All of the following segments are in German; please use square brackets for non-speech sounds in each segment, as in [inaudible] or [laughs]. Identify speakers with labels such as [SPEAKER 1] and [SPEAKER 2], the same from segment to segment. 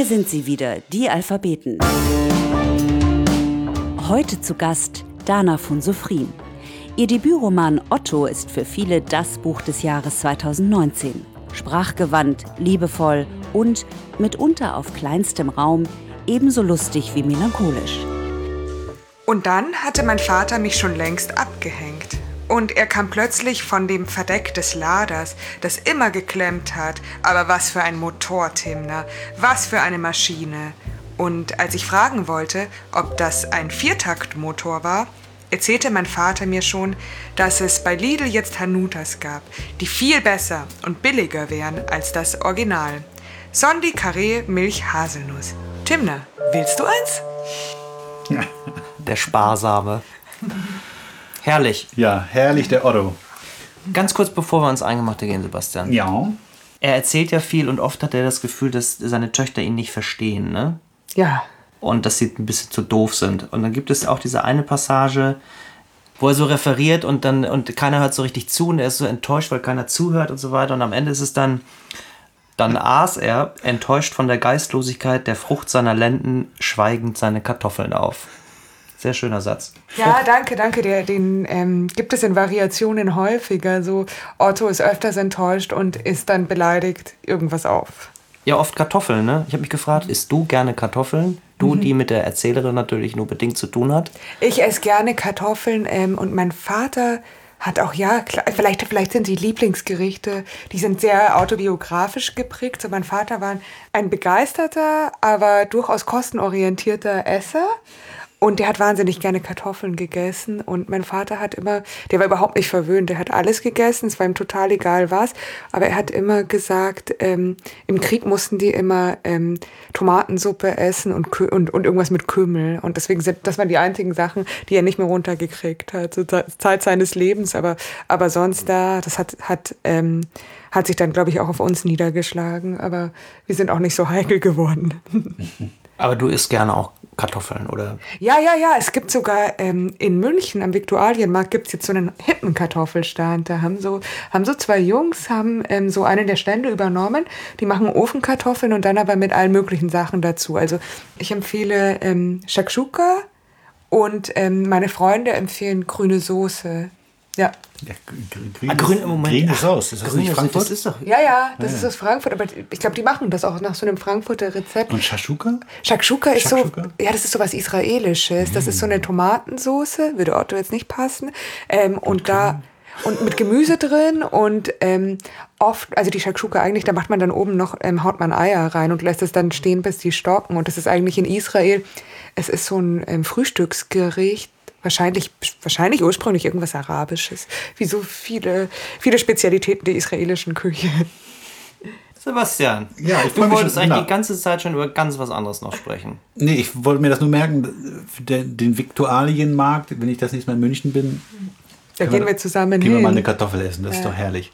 [SPEAKER 1] Hier sind sie wieder, die Alphabeten. Heute zu Gast Dana von Sofrin. Ihr Debütroman Otto ist für viele das Buch des Jahres 2019. Sprachgewandt, liebevoll und mitunter auf kleinstem Raum ebenso lustig wie melancholisch.
[SPEAKER 2] Und dann hatte mein Vater mich schon längst abgehängt. Und er kam plötzlich von dem Verdeck des Laders, das immer geklemmt hat. Aber was für ein Motor, Timner. Was für eine Maschine. Und als ich fragen wollte, ob das ein Viertaktmotor war, erzählte mein Vater mir schon, dass es bei Lidl jetzt Hanutas gab, die viel besser und billiger wären als das Original. Sondi Carré Milch Haselnuss. Timner, willst du eins?
[SPEAKER 3] Der Sparsame. [laughs] Herrlich.
[SPEAKER 4] Ja, herrlich, der Otto.
[SPEAKER 3] Ganz kurz bevor wir ins Eingemachte gehen, Sebastian.
[SPEAKER 4] Ja.
[SPEAKER 3] Er erzählt ja viel und oft hat er das Gefühl, dass seine Töchter ihn nicht verstehen, ne?
[SPEAKER 2] Ja.
[SPEAKER 3] Und dass sie ein bisschen zu doof sind. Und dann gibt es auch diese eine Passage, wo er so referiert und dann und keiner hört so richtig zu und er ist so enttäuscht, weil keiner zuhört und so weiter. Und am Ende ist es dann, dann aß er, enttäuscht von der Geistlosigkeit der Frucht seiner Lenden, schweigend seine Kartoffeln auf. Sehr schöner Satz.
[SPEAKER 2] Ja, danke, danke. Der, den ähm, gibt es in Variationen häufiger. So, Otto ist öfters enttäuscht und ist dann beleidigt irgendwas auf.
[SPEAKER 3] Ja, oft Kartoffeln, ne? Ich habe mich gefragt, isst du gerne Kartoffeln? Du, die mit der Erzählerin natürlich nur bedingt zu tun hat.
[SPEAKER 2] Ich esse gerne Kartoffeln ähm, und mein Vater hat auch, ja, klar, vielleicht, vielleicht sind die Lieblingsgerichte, die sind sehr autobiografisch geprägt. So, mein Vater war ein begeisterter, aber durchaus kostenorientierter Esser. Und der hat wahnsinnig gerne Kartoffeln gegessen. Und mein Vater hat immer, der war überhaupt nicht verwöhnt, der hat alles gegessen, es war ihm total egal was. Aber er hat immer gesagt, ähm, im Krieg mussten die immer ähm, Tomatensuppe essen und, und, und irgendwas mit Kümmel. Und deswegen sind, das waren die einzigen Sachen, die er nicht mehr runtergekriegt hat, zur Zeit seines Lebens. Aber, aber sonst da, das hat, hat, ähm, hat sich dann, glaube ich, auch auf uns niedergeschlagen. Aber wir sind auch nicht so [laughs] heikel geworden.
[SPEAKER 3] Aber du isst gerne auch Kartoffeln, oder?
[SPEAKER 2] Ja, ja, ja. Es gibt sogar ähm, in München am Viktualienmarkt gibt es jetzt so einen hippen Kartoffelstand. Da haben so, haben so zwei Jungs, haben ähm, so einen der Stände übernommen. Die machen Ofenkartoffeln und dann aber mit allen möglichen Sachen dazu. Also ich empfehle ähm, Shakshuka und ähm, meine Freunde empfehlen grüne Soße. Ja.
[SPEAKER 4] ja grün,
[SPEAKER 3] Ah, grün- Moment.
[SPEAKER 4] Grüne
[SPEAKER 3] Ach,
[SPEAKER 4] Sauce. Ist das
[SPEAKER 3] Soße,
[SPEAKER 4] Frankfurt?
[SPEAKER 3] Das ist doch.
[SPEAKER 2] Ja, ja, das ist aus Frankfurt, aber ich glaube, die machen das auch nach so einem Frankfurter Rezept.
[SPEAKER 4] Und Shashuka?
[SPEAKER 2] Shakshuka ist
[SPEAKER 4] Shakshuka?
[SPEAKER 2] so, ja, das ist so was Israelisches. Das ist so eine Tomatensoße, würde Otto jetzt nicht passen. Ähm, und da und mit Gemüse drin und ähm, oft, also die Shakshuka eigentlich, da macht man dann oben noch, ähm, haut man Eier rein und lässt es dann stehen, bis die stocken. Und das ist eigentlich in Israel, es ist so ein ähm, Frühstücksgericht. Wahrscheinlich, wahrscheinlich ursprünglich irgendwas Arabisches. Wie so viele, viele Spezialitäten der israelischen Küche.
[SPEAKER 3] Sebastian,
[SPEAKER 4] Ja, ich
[SPEAKER 3] du wolltest eigentlich die ganze Zeit schon über ganz was anderes noch sprechen.
[SPEAKER 4] Nee, ich wollte mir das nur merken, der, den Viktualienmarkt, wenn ich das nächste Mal in München bin,
[SPEAKER 2] Da gehen wir zusammen
[SPEAKER 4] gehen wir
[SPEAKER 2] hin.
[SPEAKER 4] mal eine Kartoffel essen. Das ist
[SPEAKER 2] Ja.
[SPEAKER 4] doch herrlich.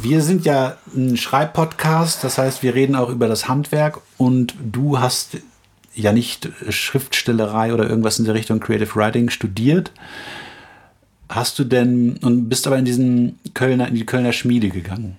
[SPEAKER 4] Wir sind ja ein Schreibpodcast, das heißt, wir reden auch über das Handwerk und du hast ja nicht Schriftstellerei oder irgendwas in der Richtung Creative Writing studiert. Hast du denn und bist aber in diesen Kölner in die Kölner Schmiede gegangen?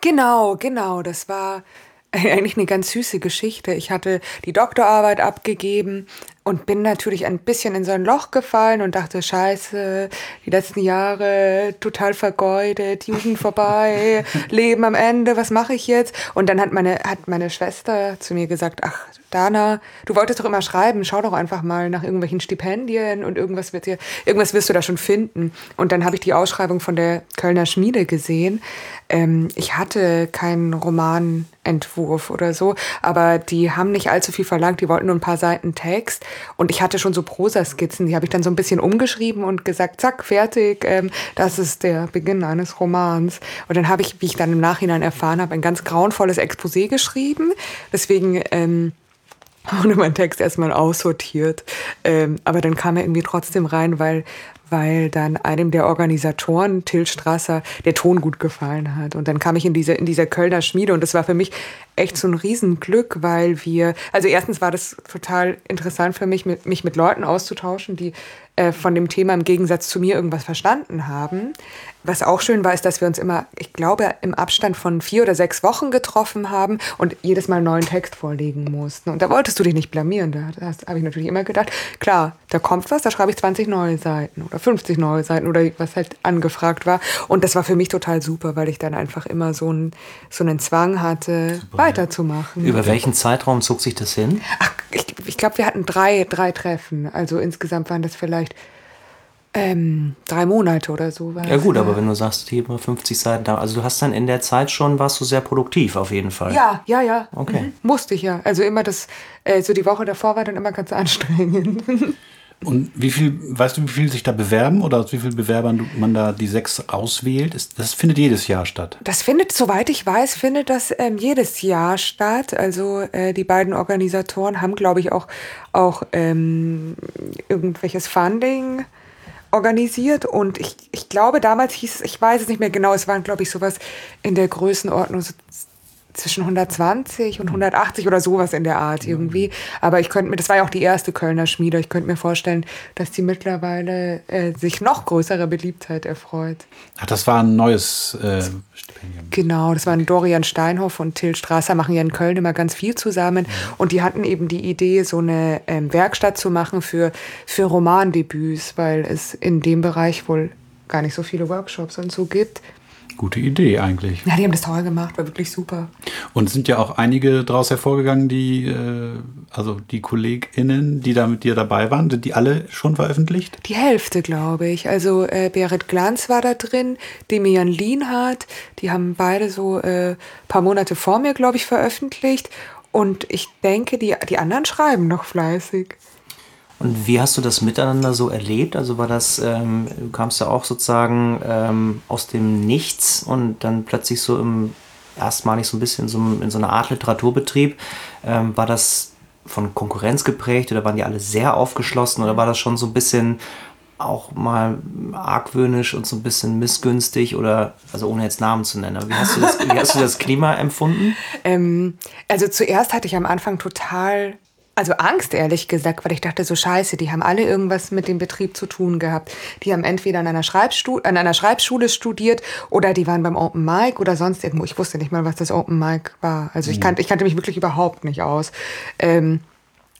[SPEAKER 2] Genau, genau. Das war [laughs] eigentlich eine ganz süße Geschichte. Ich hatte die Doktorarbeit abgegeben und bin natürlich ein bisschen in so ein Loch gefallen und dachte, scheiße, die letzten Jahre total vergeudet, Jugend vorbei, [laughs] Leben am Ende, was mache ich jetzt? Und dann hat meine, hat meine Schwester zu mir gesagt, ach, Dana, du wolltest doch immer schreiben, schau doch einfach mal nach irgendwelchen Stipendien und irgendwas wird dir, irgendwas wirst du da schon finden. Und dann habe ich die Ausschreibung von der Kölner Schmiede gesehen. Ähm, ich hatte keinen Romanentwurf oder so, aber die haben nicht allzu viel verlangt, die wollten nur ein paar Seiten Text. Und ich hatte schon so Prosaskizzen, die habe ich dann so ein bisschen umgeschrieben und gesagt, zack, fertig, ähm, das ist der Beginn eines Romans. Und dann habe ich, wie ich dann im Nachhinein erfahren habe, ein ganz grauenvolles Exposé geschrieben. Deswegen ähm, wurde mein Text erstmal aussortiert. Ähm, aber dann kam er irgendwie trotzdem rein, weil weil dann einem der Organisatoren, Till Strasser, der Ton gut gefallen hat. Und dann kam ich in diese, in dieser Kölner Schmiede und das war für mich echt so ein Riesenglück, weil wir, also erstens war das total interessant für mich, mit, mich mit Leuten auszutauschen, die äh, von dem Thema im Gegensatz zu mir irgendwas verstanden haben. Was auch schön war, ist, dass wir uns immer, ich glaube, im Abstand von vier oder sechs Wochen getroffen haben und jedes Mal einen neuen Text vorlegen mussten. Und da wolltest du dich nicht blamieren. Da, habe ich natürlich immer gedacht, klar, da kommt was, da schreibe ich 20 neue Seiten oder 50 neue Seiten oder was halt angefragt war. Und das war für mich total super, weil ich dann einfach immer so, ein, so einen Zwang hatte, super, weiterzumachen.
[SPEAKER 3] Über welchen Zeitraum zog sich das hin?
[SPEAKER 2] Ach, ich, ich glaube, wir hatten drei, drei Treffen. Also insgesamt waren das vielleicht ähm, drei Monate oder so.
[SPEAKER 3] Ja gut, aber wenn du sagst, hier 50 Seiten da, also du hast dann in der Zeit schon, warst du sehr produktiv auf jeden Fall.
[SPEAKER 2] Ja, ja, ja.
[SPEAKER 3] Okay. Mhm.
[SPEAKER 2] Musste ich ja. Also immer das, äh, so die Woche davor war dann immer ganz anstrengend. [laughs]
[SPEAKER 4] Und wie viel, weißt du, wie viel sich da bewerben oder aus wie vielen Bewerbern man da die sechs auswählt? Das findet jedes Jahr statt.
[SPEAKER 2] Das findet, soweit ich weiß, findet das ähm, jedes Jahr statt. Also äh, die beiden Organisatoren haben, glaube ich, auch, auch ähm, irgendwelches Funding organisiert und ich, ich glaube, damals hieß es, ich weiß es nicht mehr genau, es waren, glaube ich, sowas in der Größenordnung so zwischen 120 und 180 oder sowas in der Art irgendwie. Aber ich könnte mir, das war ja auch die erste Kölner Schmiede, ich könnte mir vorstellen, dass die mittlerweile äh, sich noch größere Beliebtheit erfreut.
[SPEAKER 4] Ach, das war ein neues äh,
[SPEAKER 2] Stipendium. Genau, das waren Dorian Steinhoff und Till Strasser, machen ja in Köln immer ganz viel zusammen. Mhm. Und die hatten eben die Idee, so eine ähm, Werkstatt zu machen für, für Romandebüts, weil es in dem Bereich wohl gar nicht so viele Workshops und so gibt.
[SPEAKER 4] Gute Idee eigentlich.
[SPEAKER 2] Ja, die haben das toll gemacht, war wirklich super.
[SPEAKER 4] Und sind ja auch einige daraus hervorgegangen, die, äh, also die KollegInnen, die da mit dir dabei waren, sind die alle schon veröffentlicht?
[SPEAKER 2] Die Hälfte, glaube ich. Also äh, Berit Glanz war da drin, Demian Lienhardt, die haben beide so ein äh, paar Monate vor mir, glaube ich, veröffentlicht. Und ich denke, die, die anderen schreiben noch fleißig.
[SPEAKER 3] Und wie hast du das miteinander so erlebt? Also war das, ähm, du kamst ja auch sozusagen ähm, aus dem Nichts und dann plötzlich so im erstmalig so ein bisschen in so, in so einer Art Literaturbetrieb. Ähm, war das von Konkurrenz geprägt oder waren die alle sehr aufgeschlossen oder war das schon so ein bisschen auch mal argwöhnisch und so ein bisschen missgünstig oder, also ohne jetzt Namen zu nennen, aber wie hast du das, wie hast du das [laughs] Klima empfunden?
[SPEAKER 2] Ähm, also zuerst hatte ich am Anfang total also Angst, ehrlich gesagt, weil ich dachte, so scheiße, die haben alle irgendwas mit dem Betrieb zu tun gehabt. Die haben entweder an einer, Schreibstu an einer Schreibschule studiert oder die waren beim Open Mic oder sonst irgendwo. Ich wusste nicht mal, was das Open Mic war. Also ich, mhm. kannte, ich kannte mich wirklich überhaupt nicht aus. Ähm,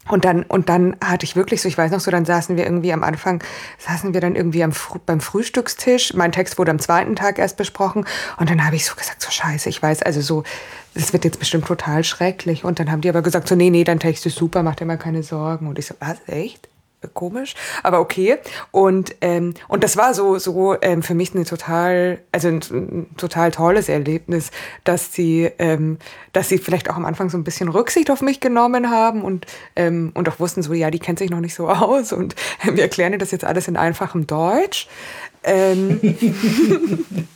[SPEAKER 2] und dann, und dann hatte ich wirklich so, ich weiß noch so, dann saßen wir irgendwie am Anfang, saßen wir dann irgendwie am, beim Frühstückstisch. Mein Text wurde am zweiten Tag erst besprochen. Und dann habe ich so gesagt, so scheiße, ich weiß, also so, das wird jetzt bestimmt total schrecklich. Und dann haben die aber gesagt, so, nee, nee, dein Text ist super, mach dir mal keine Sorgen. Und ich so, was, echt? Komisch, aber okay. Und, ähm, und das war so, so ähm, für mich eine total, also ein, ein, total tolles Erlebnis, dass sie, ähm, dass sie vielleicht auch am Anfang so ein bisschen Rücksicht auf mich genommen haben und, ähm, und auch wussten so, ja, die kennt sich noch nicht so [laughs] aus und wir erklären dir das jetzt alles in einfachem Deutsch. Ähm, [laughs]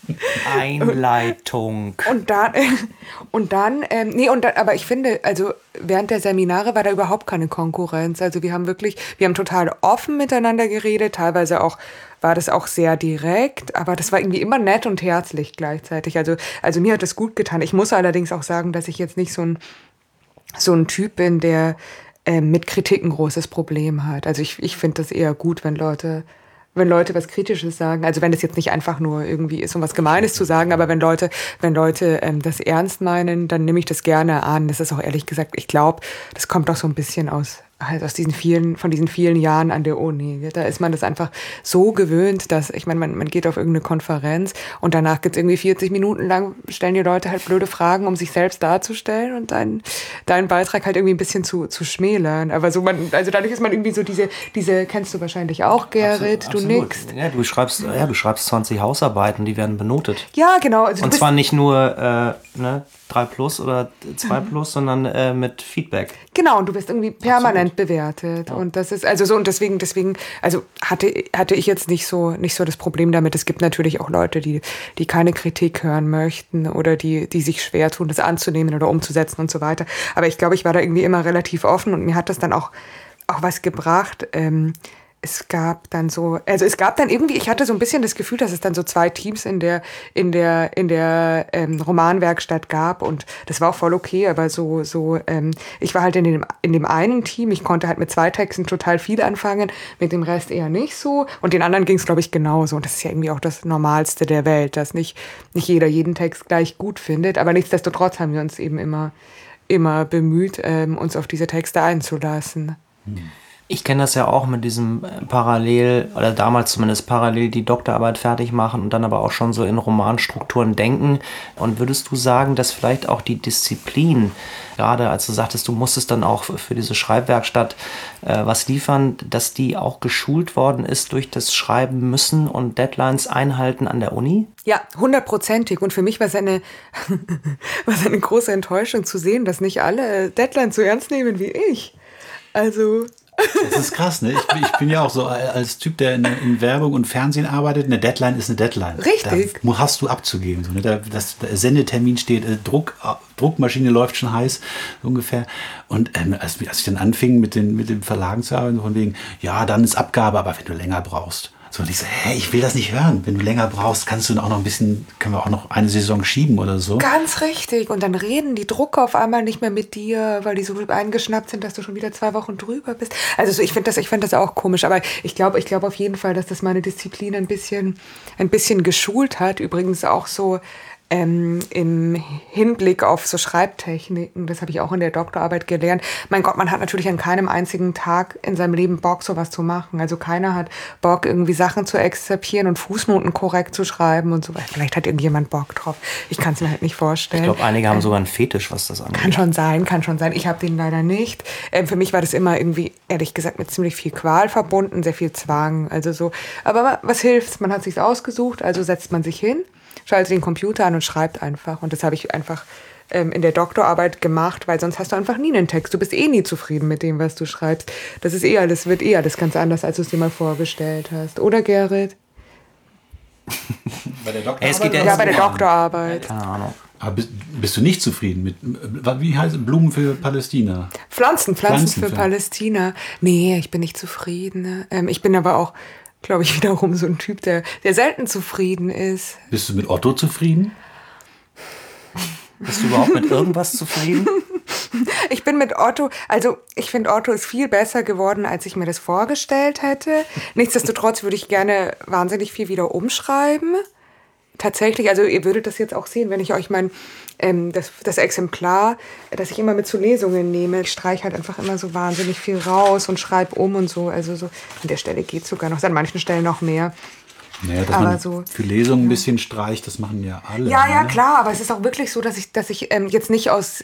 [SPEAKER 3] Einleitung.
[SPEAKER 2] Und dann, [laughs] und dann ähm, nee, und dann, aber ich finde, also während der Seminare war da überhaupt keine Konkurrenz. Also wir haben wirklich, wir haben total offen miteinander geredet, teilweise auch war das auch sehr direkt, aber das war irgendwie immer nett und herzlich gleichzeitig. Also, also mir hat das gut getan. Ich muss allerdings auch sagen, dass ich jetzt nicht so ein, so ein Typ bin, der äh, mit Kritik ein großes Problem hat. Also ich, ich finde das eher gut, wenn Leute wenn Leute was Kritisches sagen, also wenn es jetzt nicht einfach nur irgendwie ist, um was Gemeines zu sagen, aber wenn Leute, wenn Leute ähm, das ernst meinen, dann nehme ich das gerne an. Das ist auch ehrlich gesagt, ich glaube, das kommt auch so ein bisschen aus halt aus diesen vielen, von diesen vielen Jahren an der Uni. Da ist man das einfach so gewöhnt, dass, ich meine, man, man geht auf irgendeine Konferenz und danach gibt es irgendwie 40 Minuten lang, stellen die Leute halt blöde Fragen, um sich selbst darzustellen und deinen dein Beitrag halt irgendwie ein bisschen zu, zu schmälern. Aber so man, also dadurch ist man irgendwie so diese, diese, kennst du wahrscheinlich auch, Gerrit, absolut, du nix.
[SPEAKER 3] Ja, du schreibst, ja, du schreibst 20 Hausarbeiten, die werden benotet.
[SPEAKER 2] Ja, genau.
[SPEAKER 3] Also und zwar nicht nur, äh, ne, 3 Plus oder 2 mhm. Plus, sondern äh, mit Feedback.
[SPEAKER 2] Genau, und du bist irgendwie permanent Absolut. bewertet. Ja. Und das ist, also so, und deswegen, deswegen, also hatte, hatte ich jetzt nicht so, nicht so das Problem damit. Es gibt natürlich auch Leute, die, die keine Kritik hören möchten oder die, die sich schwer tun, das anzunehmen oder umzusetzen und so weiter. Aber ich glaube, ich war da irgendwie immer relativ offen und mir hat das dann auch, auch was gebracht. Ähm, es gab dann so, also es gab dann irgendwie, ich hatte so ein bisschen das Gefühl, dass es dann so zwei Teams in der, in der, in der ähm, Romanwerkstatt gab und das war auch voll okay, aber so, so, ähm, ich war halt in dem, in dem einen Team, ich konnte halt mit zwei Texten total viel anfangen, mit dem Rest eher nicht so und den anderen ging es, glaube ich, genauso und das ist ja irgendwie auch das Normalste der Welt, dass nicht, nicht jeder jeden Text gleich gut findet, aber nichtsdestotrotz haben wir uns eben immer, immer bemüht, ähm, uns auf diese Texte einzulassen.
[SPEAKER 3] Hm. Ich kenne das ja auch mit diesem äh, parallel, oder damals zumindest parallel die Doktorarbeit fertig machen und dann aber auch schon so in Romanstrukturen denken. Und würdest du sagen, dass vielleicht auch die Disziplin, gerade als du sagtest, du musstest dann auch für diese Schreibwerkstatt äh, was liefern, dass die auch geschult worden ist durch das Schreiben müssen und Deadlines einhalten an der Uni?
[SPEAKER 2] Ja, hundertprozentig. Und für mich war es eine, [laughs] eine große Enttäuschung zu sehen, dass nicht alle Deadlines so ernst nehmen wie ich. Also
[SPEAKER 4] das ist krass, ne? Ich, ich, bin ja auch so als Typ, der in, in, Werbung und Fernsehen arbeitet. Eine Deadline ist eine Deadline.
[SPEAKER 2] Richtig.
[SPEAKER 4] Da hast du abzugeben. So, ne? der, das, der Sendetermin steht, äh, Druck, Druckmaschine läuft schon heiß, ungefähr. Und ähm, als, als, ich dann anfing, mit den, mit den Verlagen zu arbeiten, von wegen, ja, dann ist Abgabe, aber wenn du länger brauchst. So, und ich so, hä, ich will das nicht hören. Wenn du länger brauchst, kannst du auch noch ein bisschen, können wir auch noch eine Saison schieben oder so.
[SPEAKER 2] Ganz richtig. Und dann reden die Drucker auf einmal nicht mehr mit dir, weil die so eingeschnappt sind, dass du schon wieder zwei Wochen drüber bist. Also so, ich finde das, ich finde das auch komisch. Aber ich glaube, ich glaube auf jeden Fall, dass das meine Disziplin ein bisschen, ein bisschen geschult hat. Übrigens auch so, ähm, im Hinblick auf so Schreibtechniken, das habe ich auch in der Doktorarbeit gelernt. Mein Gott, man hat natürlich an keinem einzigen Tag in seinem Leben Bock, sowas zu machen. Also keiner hat Bock, irgendwie Sachen zu exzipieren und Fußnoten korrekt zu schreiben und so weiter. Vielleicht hat irgendjemand Bock drauf. Ich kann es mir halt nicht vorstellen.
[SPEAKER 3] Ich glaube, einige haben ähm, sogar einen Fetisch, was das angeht.
[SPEAKER 2] Kann schon sein, kann schon sein. Ich habe den leider nicht. Ähm, für mich war das immer irgendwie, ehrlich gesagt, mit ziemlich viel Qual verbunden, sehr viel Zwang. Also so. Aber was hilft? Man hat sich ausgesucht, also setzt man sich hin schaltet den Computer an und schreibt einfach. Und das habe ich einfach ähm, in der Doktorarbeit gemacht, weil sonst hast du einfach nie einen Text. Du bist eh nie zufrieden mit dem, was du schreibst. Das ist eh alles, wird eh alles ganz anders, als du es dir mal vorgestellt hast. Oder, Gerrit?
[SPEAKER 4] bei der Doktorarbeit?
[SPEAKER 2] Ja, ja bei der Doktorarbeit.
[SPEAKER 3] Keine Ahnung.
[SPEAKER 4] Aber bist, bist, du nicht zufrieden mit, wie heißt es, Blumen für Palästina?
[SPEAKER 2] Pflanzen, Pflanzen, Pflanzen für, für, Palästina. Nee, ich bin nicht zufrieden. Ähm, ich bin aber auch glaube ich, [laughs] wiederum so ein Typ, der, der selten zufrieden ist.
[SPEAKER 4] Bist du mit Otto zufrieden?
[SPEAKER 3] Bist du überhaupt mit irgendwas zufrieden? [laughs]
[SPEAKER 2] Ich bin mit Otto, also ich finde, Otto ist viel besser geworden, als ich mir das vorgestellt hätte. Nichtsdestotrotz würde ich gerne wahnsinnig viel wieder umschreiben tatsächlich, also ihr würdet das jetzt auch sehen, wenn ich euch mein, ähm, das, das Exemplar, das ich immer mit zu Lesungen nehme, ich streiche halt einfach immer so wahnsinnig viel raus und schreibe um und so. Also so an der Stelle geht sogar noch, an manchen Stellen noch mehr.
[SPEAKER 4] Naja, dass aber man so, für Lesungen ein bisschen streicht, das machen ja alle.
[SPEAKER 2] Ja, ja, ne? klar, aber es ist auch wirklich so, dass ich, dass ich ähm, jetzt nicht aus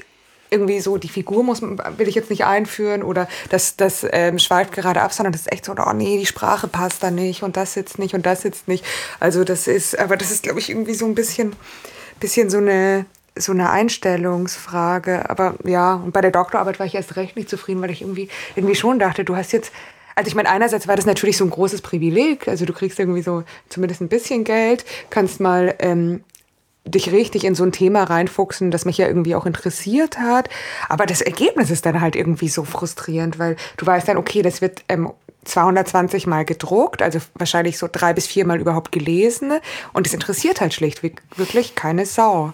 [SPEAKER 2] irgendwie so, die Figur muss, will ich jetzt nicht einführen oder das, das ähm, schweift gerade ab, sondern das ist echt so, oh nee, die Sprache passt da nicht und das jetzt nicht und das jetzt nicht. Also das ist, aber das ist, glaube ich, irgendwie so ein bisschen, bisschen so eine, so eine Einstellungsfrage. Aber ja, und bei der Doktorarbeit war ich erst recht nicht zufrieden, weil ich irgendwie, irgendwie schon dachte, du hast jetzt, also ich meine, einerseits war das natürlich so ein großes Privileg. Also du kriegst irgendwie so zumindest ein bisschen Geld, kannst mal ähm, dich richtig in so ein Thema reinfuchsen, das mich ja irgendwie auch interessiert hat. Aber das Ergebnis ist dann halt irgendwie so frustrierend, weil du weißt dann, okay, das wird ähm, 220 Mal gedruckt, also wahrscheinlich so drei bis vier Mal überhaupt gelesen. Und es interessiert halt schlichtweg wirklich keine Sau.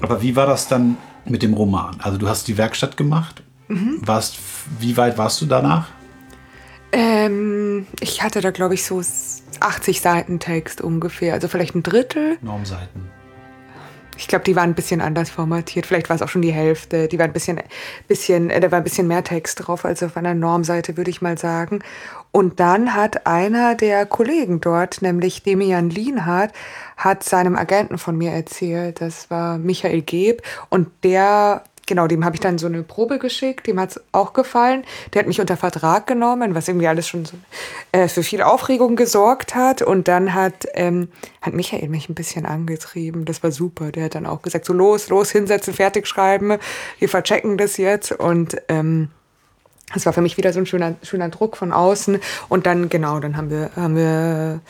[SPEAKER 4] Aber wie war das dann mit dem Roman? Also du hast die Werkstatt gemacht. Mhm. Warst, wie weit warst du danach?
[SPEAKER 2] Ähm, ich hatte da, glaube ich, so 80 Seiten Text ungefähr. Also vielleicht ein Drittel.
[SPEAKER 4] Normseiten.
[SPEAKER 2] Ich glaube, die waren ein bisschen anders formatiert. Vielleicht war es auch schon die Hälfte. Die war ein bisschen, bisschen, äh, da war ein bisschen mehr Text drauf als auf einer Normseite, würde ich mal sagen. Und dann hat einer der Kollegen dort, nämlich Demian Lienhardt, hat seinem Agenten von mir erzählt. Das war Michael Geb. Und der genau, dem habe ich dann so eine Probe geschickt, dem hat es auch gefallen. Der hat mich unter Vertrag genommen, was irgendwie alles schon so, äh, für viel Aufregung gesorgt hat. Und dann hat, ähm, hat Michael mich ein bisschen angetrieben. Das war super. Der hat dann auch gesagt, so los, los, hinsetzen, fertig schreiben. Wir verchecken das jetzt. Und ähm, das war für mich wieder so ein schöner, schöner Druck von außen. Und dann, genau, dann haben wir, haben wir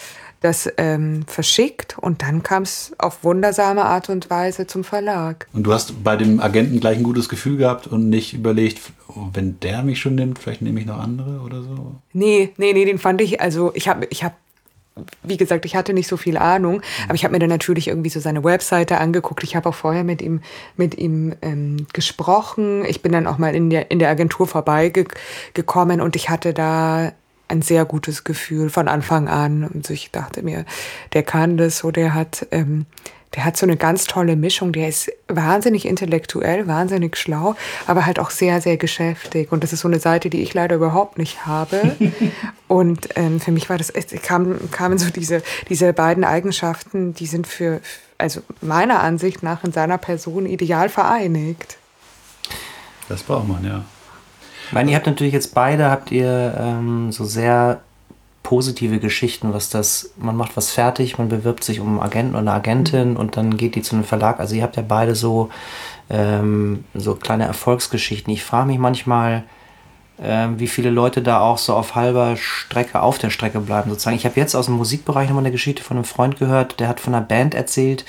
[SPEAKER 2] das ähm, verschickt und dann kam es auf wundersame Art und Weise zum Verlag.
[SPEAKER 4] Und du hast bei dem Agenten gleich ein gutes Gefühl gehabt und nicht überlegt, oh, wenn der mich schon nimmt, vielleicht nehme ich noch andere oder so?
[SPEAKER 2] Nee, nee, nee, den fand ich, also ich habe ich hab wie gesagt, ich hatte nicht so viel Ahnung, aber ich habe mir dann natürlich irgendwie so seine Webseite angeguckt. Ich habe auch vorher mit ihm, mit ihm ähm, gesprochen. Ich bin dann auch mal in der, in der Agentur vorbeigekommen und ich hatte da ein sehr gutes Gefühl von Anfang an. Und ich dachte mir, der kann das so, der hat ähm, der hat so eine ganz tolle Mischung. Der ist wahnsinnig intellektuell, wahnsinnig schlau, aber halt auch sehr, sehr geschäftig. Und das ist so eine Seite, die ich leider überhaupt nicht habe. [laughs] Und ähm, für mich war das, es kam, kamen so diese, diese beiden Eigenschaften, die sind für, also meiner Ansicht nach in seiner Person ideal vereinigt.
[SPEAKER 4] Das braucht man, ja.
[SPEAKER 3] Ich meine, ihr habt natürlich jetzt beide, habt ihr ähm, so sehr positive Geschichten, was das, man macht was fertig, man bewirbt sich um einen Agenten oder eine Agentin mhm. und dann geht die zu einem Verlag. Also ihr habt ja beide so, ähm, so kleine Erfolgsgeschichten. Ich frage mich manchmal, ähm, wie viele Leute da auch so auf halber Strecke auf der Strecke bleiben sozusagen. Ich habe jetzt aus dem Musikbereich nochmal eine Geschichte von einem Freund gehört, der hat von einer Band erzählt,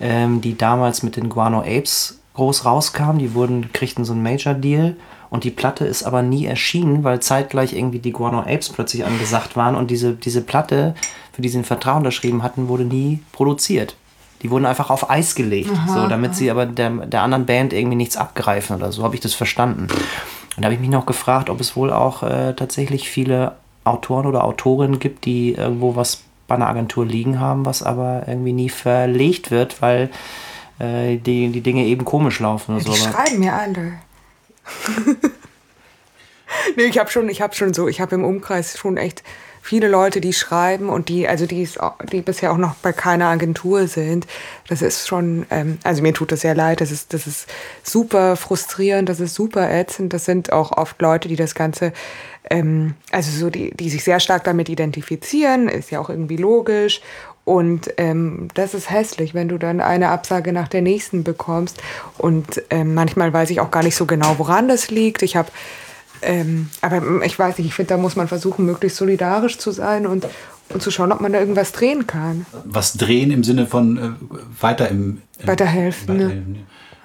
[SPEAKER 3] ähm, die damals mit den Guano Apes groß rauskam. Die wurden, kriegten so einen Major-Deal und die Platte ist aber nie erschienen, weil zeitgleich irgendwie die Guano Apes plötzlich angesagt waren und diese, diese Platte, für die sie einen Vertrag unterschrieben hatten, wurde nie produziert. Die wurden einfach auf Eis gelegt, aha, so, damit aha. sie aber der, der anderen Band irgendwie nichts abgreifen oder so, habe ich das verstanden. Und da habe ich mich noch gefragt, ob es wohl auch äh, tatsächlich viele Autoren oder Autorinnen gibt, die irgendwo was bei einer Agentur liegen haben, was aber irgendwie nie verlegt wird, weil äh, die, die Dinge eben komisch laufen oder
[SPEAKER 2] ja,
[SPEAKER 3] so.
[SPEAKER 2] Die schreiben mir alle. [laughs] nee, ich habe schon, ich habe schon so, ich habe im Umkreis schon echt viele Leute, die schreiben und die, also die, die bisher auch noch bei keiner Agentur sind. Das ist schon, ähm, also mir tut das sehr leid. Das ist, das ist super frustrierend, das ist super ätzend. Das sind auch oft Leute, die das Ganze, ähm, also so die, die sich sehr stark damit identifizieren, ist ja auch irgendwie logisch und ähm, das ist hässlich, wenn du dann eine Absage nach der nächsten bekommst. Und ähm, manchmal weiß ich auch gar nicht so genau, woran das liegt. Ich habe, ähm, aber ich weiß nicht, ich finde, da muss man versuchen, möglichst solidarisch zu sein und, und zu schauen, ob man da irgendwas drehen kann.
[SPEAKER 4] Was drehen im Sinne von äh, weiter im,
[SPEAKER 2] im Weiterhelfen. Weiterhelfen ne?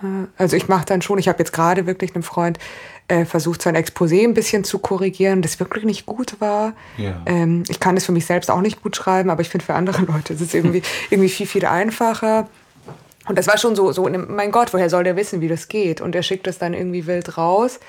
[SPEAKER 2] ja. Also ich mache dann schon, ich habe jetzt gerade wirklich einem Freund äh, versucht, sein Exposé ein bisschen zu korrigieren, das wirklich nicht gut war. Ja. Ähm, ich kann es für mich selbst auch nicht gut schreiben, aber ich finde für andere [laughs] Leute ist es irgendwie, irgendwie viel, viel einfacher. Und das war schon so, so, mein Gott, woher soll der wissen, wie das geht? Und er schickt es dann irgendwie wild raus.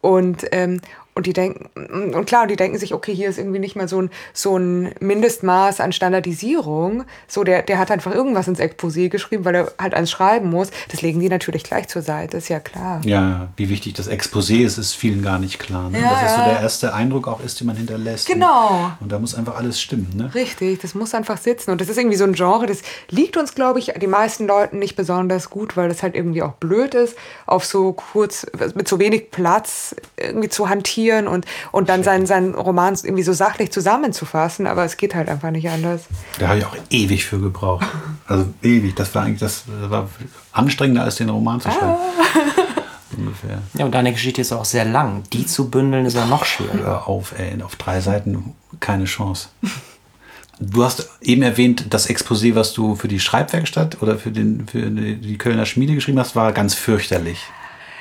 [SPEAKER 2] Und, ähm, und die denken, und klar, die denken sich, okay, hier ist irgendwie nicht mal so ein, so ein Mindestmaß an Standardisierung. So, der, der hat einfach irgendwas ins Exposé geschrieben, weil er halt eins schreiben muss. Das legen die natürlich gleich zur Seite, ist ja klar.
[SPEAKER 4] Ja, wie wichtig das Exposé ist, ist vielen gar nicht klar. Ne? Ja, Dass es so der erste Eindruck auch ist, den man hinterlässt.
[SPEAKER 2] Genau.
[SPEAKER 4] Und, und da muss einfach alles stimmen, ne?
[SPEAKER 2] Richtig, das muss einfach sitzen. Und das ist irgendwie so ein Genre, das liegt uns, glaube ich, die meisten Leuten nicht besonders gut, weil das halt irgendwie auch blöd ist, auf so kurz, mit so wenig Platz irgendwie zu hantieren recherchieren und, und dann seinen, seinen Roman irgendwie so sachlich zusammenzufassen, aber es geht halt einfach nicht anders.
[SPEAKER 4] Da habe ich auch ewig für gebraucht. Also ewig. Das war eigentlich das war anstrengender als den Roman zu schreiben. Ah. [laughs]
[SPEAKER 3] Ungefähr. Ja, und deine Geschichte ist auch sehr lang. Die zu bündeln ist ja noch schwieriger.
[SPEAKER 4] Hör auf, ey. Auf drei Seiten keine Chance. Du hast eben erwähnt, das Exposé, was du für die Schreibwerkstatt oder für, den, für die Kölner Schmiede geschrieben hast, war ganz fürchterlich.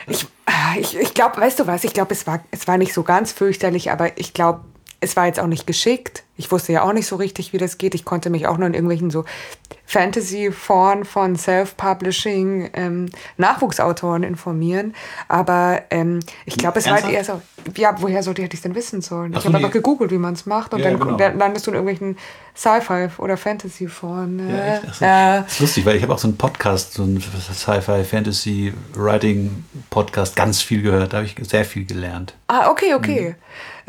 [SPEAKER 2] Ich, ich, ich glaube, weißt du was, ich glaube, es war, es war nicht so ganz fürchterlich, aber ich glaube, es war jetzt auch nicht geschickt. Ich wusste ja auch nicht so richtig, wie das geht. Ich konnte mich auch nur in irgendwelchen so Fantasy-Foren von Self-Publishing ähm, Nachwuchsautoren informieren. Aber ähm, ich glaube, es Ernsthaft? war halt eher so, ja, woher sollte ich es denn wissen sollen? ich habe einfach gegoogelt, wie man es macht und ja, dann genau. landest du in irgendwelchen Sci-Fi oder Fantasy-Foren.
[SPEAKER 4] Ja, echt? So. Äh, das ist lustig, weil ich habe auch so einen Podcast, so einen Sci-Fi, Fantasy, Writing Podcast, ganz viel gehört. Da habe ich sehr viel gelernt.
[SPEAKER 2] Ah, okay, okay. Mhm.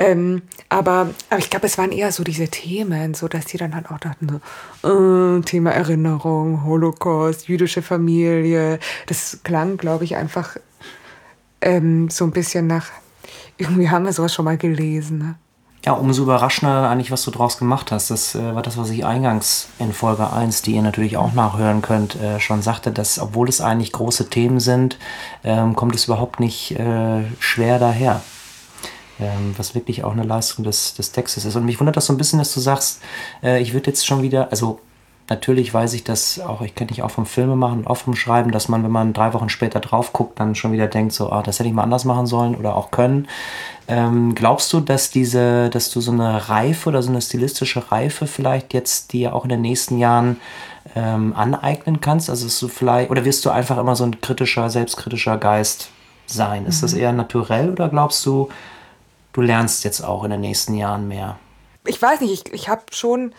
[SPEAKER 2] Ähm, aber, aber ich glaube, es waren eher so diese Themen, so dass die dann halt auch dachten, so, äh, Thema Erinnerung, Holocaust, jüdische Familie. Das klang, glaube ich, einfach ähm, so ein bisschen nach, irgendwie haben wir sowas schon mal gelesen. Ne?
[SPEAKER 3] Ja, umso überraschender eigentlich, was du draus gemacht hast. Das äh, war das, was ich eingangs in Folge 1, die ihr natürlich auch nachhören könnt, äh, schon sagte, dass obwohl es eigentlich große Themen sind, ähm, kommt es überhaupt nicht äh, schwer daher. Ähm, was wirklich auch eine Leistung des, des Textes ist. Und mich wundert das so ein bisschen, dass du sagst, äh, ich würde jetzt schon wieder, also natürlich weiß ich das auch, ich kenne dich auch vom Filme machen, auch vom Schreiben, dass man, wenn man drei Wochen später drauf guckt, dann schon wieder denkt, so, ah, das hätte ich mal anders machen sollen oder auch können. Ähm, glaubst du, dass diese, dass du so eine Reife oder so eine stilistische Reife vielleicht jetzt dir auch in den nächsten Jahren ähm, aneignen kannst? Also ist du vielleicht, oder wirst du einfach immer so ein kritischer, selbstkritischer Geist sein? Ist das mhm. eher naturell oder glaubst du, du lernst jetzt auch in den nächsten Jahren mehr?
[SPEAKER 2] Ich weiß nicht, ich, ich habe schon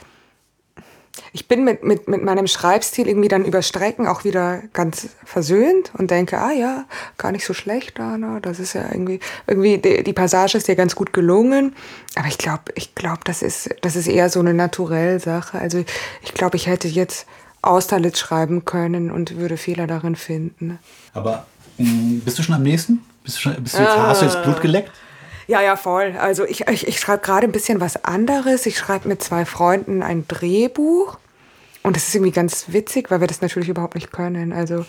[SPEAKER 2] ich bin mit, mit, mit meinem Schreibstil irgendwie dann über Strecken auch wieder ganz versöhnt und denke, ah ja, gar nicht so schlecht, Dana. Das ist ja irgendwie, irgendwie, die, die Passage ist ja ganz gut gelungen. Aber ich glaube, ich glaube, das ist, das ist eher so eine naturelle Sache. Also ich glaube, ich hätte jetzt Austerlitz schreiben können und würde Fehler darin finden.
[SPEAKER 4] Aber mh, hm, bist du schon am nächsten? Bist du schon, bist du jetzt, ah. Hast du jetzt Blut geleckt?
[SPEAKER 2] Ja, ja, voll. Also ich, ich, ich schreibe gerade ein bisschen was anderes. Ich schreibe mit zwei Freunden ein Drehbuch. Und das ist irgendwie ganz witzig, weil wir das natürlich überhaupt nicht können. Also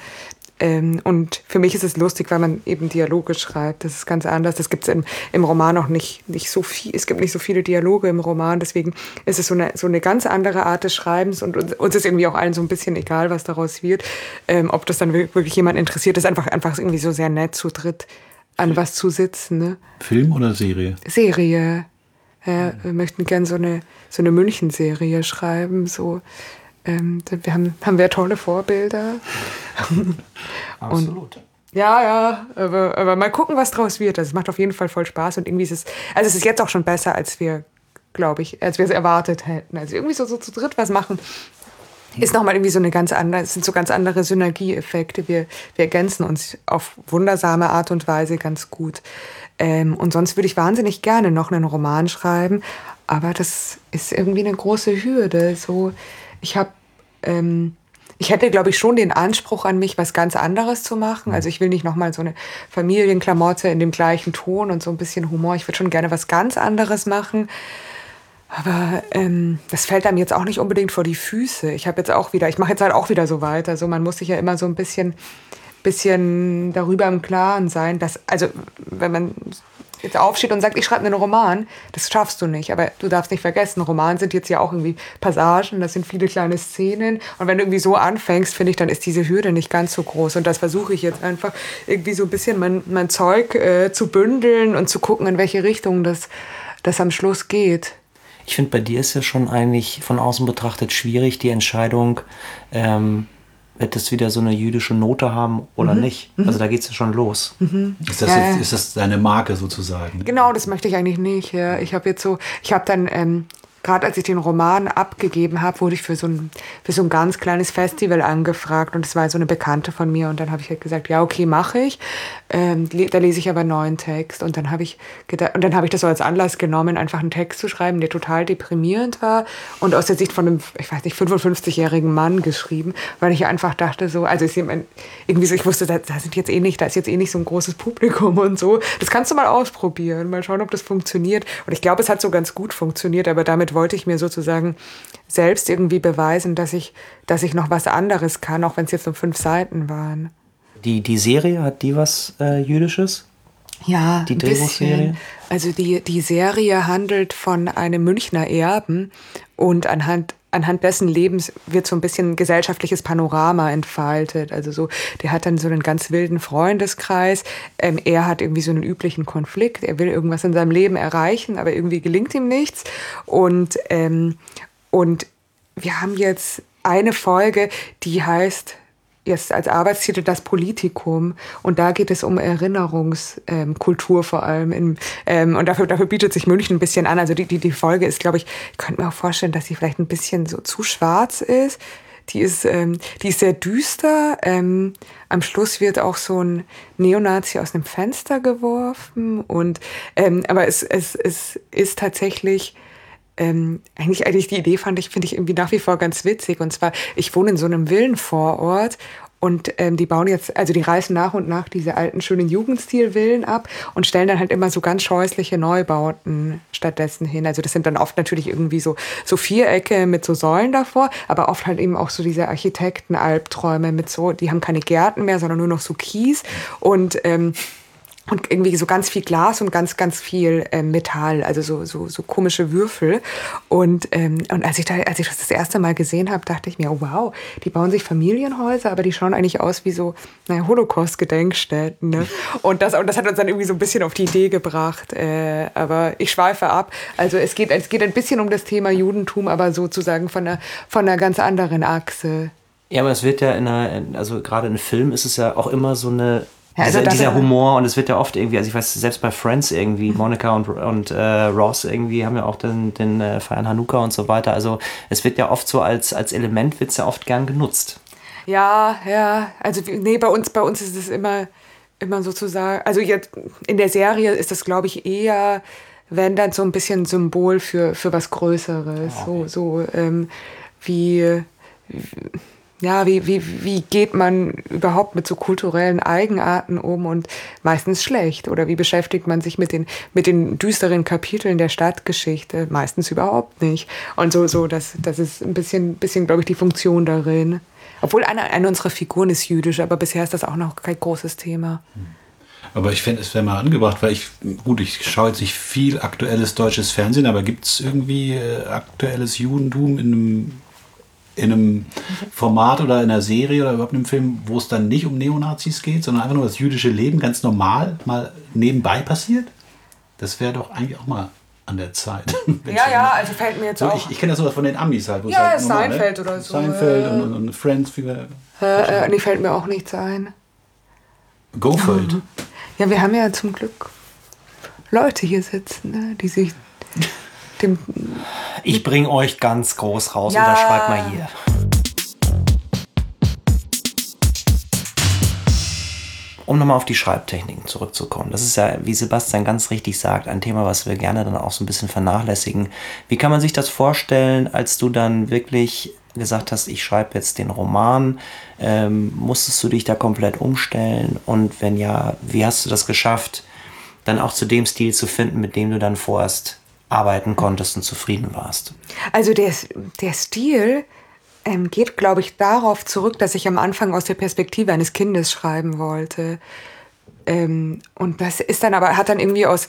[SPEAKER 2] ähm, und für mich ist es lustig, weil man eben Dialoge schreibt. Das ist ganz anders. Das gibt es im, im Roman auch nicht, nicht so viel. Es gibt nicht so viele Dialoge im Roman. Deswegen ist es so eine, so eine ganz andere Art des Schreibens. Und uns, uns ist irgendwie auch allen so ein bisschen egal, was daraus wird. Ähm, ob das dann wirklich jemand interessiert, ist einfach, einfach irgendwie so sehr nett zu dritt an was zu sitzen. Ne?
[SPEAKER 4] Film oder Serie?
[SPEAKER 2] Serie. Ja, wir möchten gerne so eine, so eine München-Serie schreiben. So, ähm, wir haben, haben wir tolle Vorbilder. [laughs]
[SPEAKER 3] Absolut. Und,
[SPEAKER 2] ja, ja, aber, aber mal gucken, was draus wird. Das also macht auf jeden Fall voll Spaß und irgendwie ist es, also es ist jetzt auch schon besser, als wir, glaube ich, als wir es erwartet hätten. Also irgendwie so, so zu dritt was machen, ist nochmal irgendwie so eine ganz andere, es sind so ganz andere Synergieeffekte. Wir, wir ergänzen uns auf wundersame Art und Weise ganz gut. Ähm, und sonst würde ich wahnsinnig gerne noch einen Roman schreiben, aber das ist irgendwie eine große Hürde. So, ich habe, ähm, ich hätte, glaube ich, schon den Anspruch an mich, was ganz anderes zu machen. Also ich will nicht nochmal so eine Familienklamotte in dem gleichen Ton und so ein bisschen Humor. Ich würde schon gerne was ganz anderes machen. Aber ähm, das fällt einem jetzt auch nicht unbedingt vor die Füße. Ich habe jetzt auch wieder, ich mache jetzt halt auch wieder so weiter. So, man muss sich ja immer so ein bisschen, bisschen darüber im Klaren sein, dass, also wenn man jetzt aufsteht und sagt, ich schreibe einen Roman, das schaffst du nicht. Aber du darfst nicht vergessen, Roman sind jetzt ja auch irgendwie Passagen, das sind viele kleine Szenen. Und wenn du irgendwie so anfängst, finde ich, dann ist diese Hürde nicht ganz so groß. Und das versuche ich jetzt einfach irgendwie so ein bisschen mein, mein Zeug äh, zu bündeln und zu gucken, in welche Richtung das, das am Schluss geht.
[SPEAKER 3] Ich finde, bei dir ist ja schon eigentlich von außen betrachtet schwierig, die Entscheidung, ähm, wird das wieder so eine jüdische Note haben oder mhm. nicht. Mhm. Also da geht es ja schon los.
[SPEAKER 4] Mhm. Ist, das jetzt, ist das deine Marke sozusagen?
[SPEAKER 2] Genau, das möchte ich eigentlich nicht. Ja. Ich habe jetzt so, ich habe dann ähm, gerade als ich den Roman abgegeben habe, wurde ich für so, ein, für so ein ganz kleines Festival angefragt und es war so eine Bekannte von mir und dann habe ich halt gesagt, ja, okay, mache ich. Ähm, da lese ich aber einen neuen Text und dann habe ich gedacht, und dann habe ich das so als Anlass genommen, einfach einen Text zu schreiben, der total deprimierend war und aus der Sicht von einem, ich weiß nicht, 55-jährigen Mann geschrieben, weil ich einfach dachte so, also jemand, irgendwie so, ich wusste, da, da sind jetzt eh nicht, da ist jetzt eh nicht so ein großes Publikum und so. Das kannst du mal ausprobieren, mal schauen, ob das funktioniert. Und ich glaube, es hat so ganz gut funktioniert, aber damit wollte ich mir sozusagen selbst irgendwie beweisen, dass ich, dass ich noch was anderes kann, auch wenn es jetzt nur fünf Seiten waren.
[SPEAKER 3] Die, die Serie, hat die was äh, Jüdisches?
[SPEAKER 2] Ja, die Drehbuchserie. Also die, die Serie handelt von einem Münchner Erben und anhand anhand dessen Lebens wird so ein bisschen ein gesellschaftliches Panorama entfaltet. Also so, der hat dann so einen ganz wilden Freundeskreis. Ähm, er hat irgendwie so einen üblichen Konflikt. Er will irgendwas in seinem Leben erreichen, aber irgendwie gelingt ihm nichts. Und, ähm, und wir haben jetzt eine Folge, die heißt jetzt als Arbeitstitel das Politikum und da geht es um Erinnerungskultur ähm, vor allem in, ähm, und dafür, dafür bietet sich München ein bisschen an. Also die, die, die Folge ist, glaube ich, ich könnte mir auch vorstellen, dass sie vielleicht ein bisschen so zu schwarz ist. Die ist, ähm, die ist sehr düster. Ähm, am Schluss wird auch so ein Neonazi aus einem Fenster geworfen. Und, ähm, aber es, es, es ist tatsächlich ähm, eigentlich, eigentlich die Idee fand ich, finde ich irgendwie nach wie vor ganz witzig. Und zwar, ich wohne in so einem Villenvorort und ähm, die bauen jetzt, also die reißen nach und nach diese alten schönen Jugendstilvillen ab und stellen dann halt immer so ganz scheußliche Neubauten stattdessen hin. Also das sind dann oft natürlich irgendwie so, so Vierecke mit so Säulen davor, aber oft halt eben auch so diese Architekten-Albträume mit so, die haben keine Gärten mehr, sondern nur noch so Kies und ähm, und irgendwie so ganz viel Glas und ganz, ganz viel äh, Metall, also so, so, so komische Würfel. Und, ähm, und als ich da, als ich das das erste Mal gesehen habe, dachte ich mir, oh, wow, die bauen sich Familienhäuser, aber die schauen eigentlich aus wie so naja, Holocaust-Gedenkstätten. Ne? Und, das, und das hat uns dann irgendwie so ein bisschen auf die Idee gebracht. Äh, aber ich schweife ab. Also es geht, es geht ein bisschen um das Thema Judentum, aber sozusagen von einer, von einer ganz anderen Achse.
[SPEAKER 3] Ja, aber es wird ja in einer, also gerade in Film ist es ja auch immer so eine
[SPEAKER 2] Ja, also
[SPEAKER 3] dieser, dieser Humor und es wird ja oft irgendwie, also ich weiß, selbst bei Friends irgendwie, Monica und, und äh, Ross irgendwie haben ja auch den, den äh, Feiern Hanukkah und so weiter. Also es wird ja oft so als, als Element, wird es ja oft gern genutzt.
[SPEAKER 2] Ja, ja. Also wie- nee, bei uns, bei uns ist es immer, immer sozusagen. Also jetzt in der Serie ist das, glaube ich, eher, wenn dann so ein bisschen Symbol für, für was Größeres. So, so ähm, wie, ja, wie, wie, wie geht man überhaupt mit so kulturellen Eigenarten um und meistens schlecht? Oder wie beschäftigt man sich mit den, mit den düsteren Kapiteln der Stadtgeschichte? Meistens überhaupt nicht. Und so, so, das, das ist ein bisschen, bisschen glaube ich, die Funktion darin. Obwohl eine, eine unserer Figuren ist jüdisch, aber bisher ist das auch noch kein großes Thema.
[SPEAKER 4] Aber ich fände, es wäre mal angebracht, weil ich, gut, ich schaue jetzt nicht viel aktuelles deutsches Fernsehen, aber gibt es irgendwie äh, aktuelles Judentum in einem, in einem Format oder in einer Serie oder überhaupt in einem Film, wo es dann nicht um Neonazis geht, sondern einfach nur das jüdische Leben ganz normal mal nebenbei passiert? Das wäre doch eigentlich auch mal an der Zeit. [laughs]
[SPEAKER 2] Ja, ja, also fällt mir jetzt
[SPEAKER 4] So,
[SPEAKER 2] auch.
[SPEAKER 4] ich ich kenne das sowas von den Amis halt.
[SPEAKER 2] Ja,
[SPEAKER 4] halt normal,
[SPEAKER 2] Seinfeld oder so,
[SPEAKER 4] Seinfeld und, und, und Friends. Wie wir,
[SPEAKER 2] äh, äh, nee, fällt mir auch nichts ein.
[SPEAKER 4] Gofield.
[SPEAKER 2] Ja, wir haben ja zum Glück Leute hier sitzen, ne, die sich dem.
[SPEAKER 3] Ich bringe euch ganz groß raus,
[SPEAKER 2] Ja.
[SPEAKER 3] unterschreibt mal hier. Um nochmal auf die Schreibtechniken zurückzukommen. Das ist ja, wie Sebastian ganz richtig sagt, ein Thema, was wir gerne dann auch so ein bisschen vernachlässigen. Wie kann man sich das vorstellen, als du dann wirklich gesagt hast, ich schreibe jetzt den Roman? Ähm, musstest du dich da komplett umstellen? Und wenn ja, wie hast du das geschafft, dann auch zu dem Stil zu finden, mit dem du dann vorerst arbeiten konntest und zufrieden warst?
[SPEAKER 2] Also der, der Stil ähm, geht, glaube ich, darauf zurück, dass ich am Anfang aus der Perspektive eines Kindes schreiben wollte. Ähm, und das ist dann aber, hat dann irgendwie aus,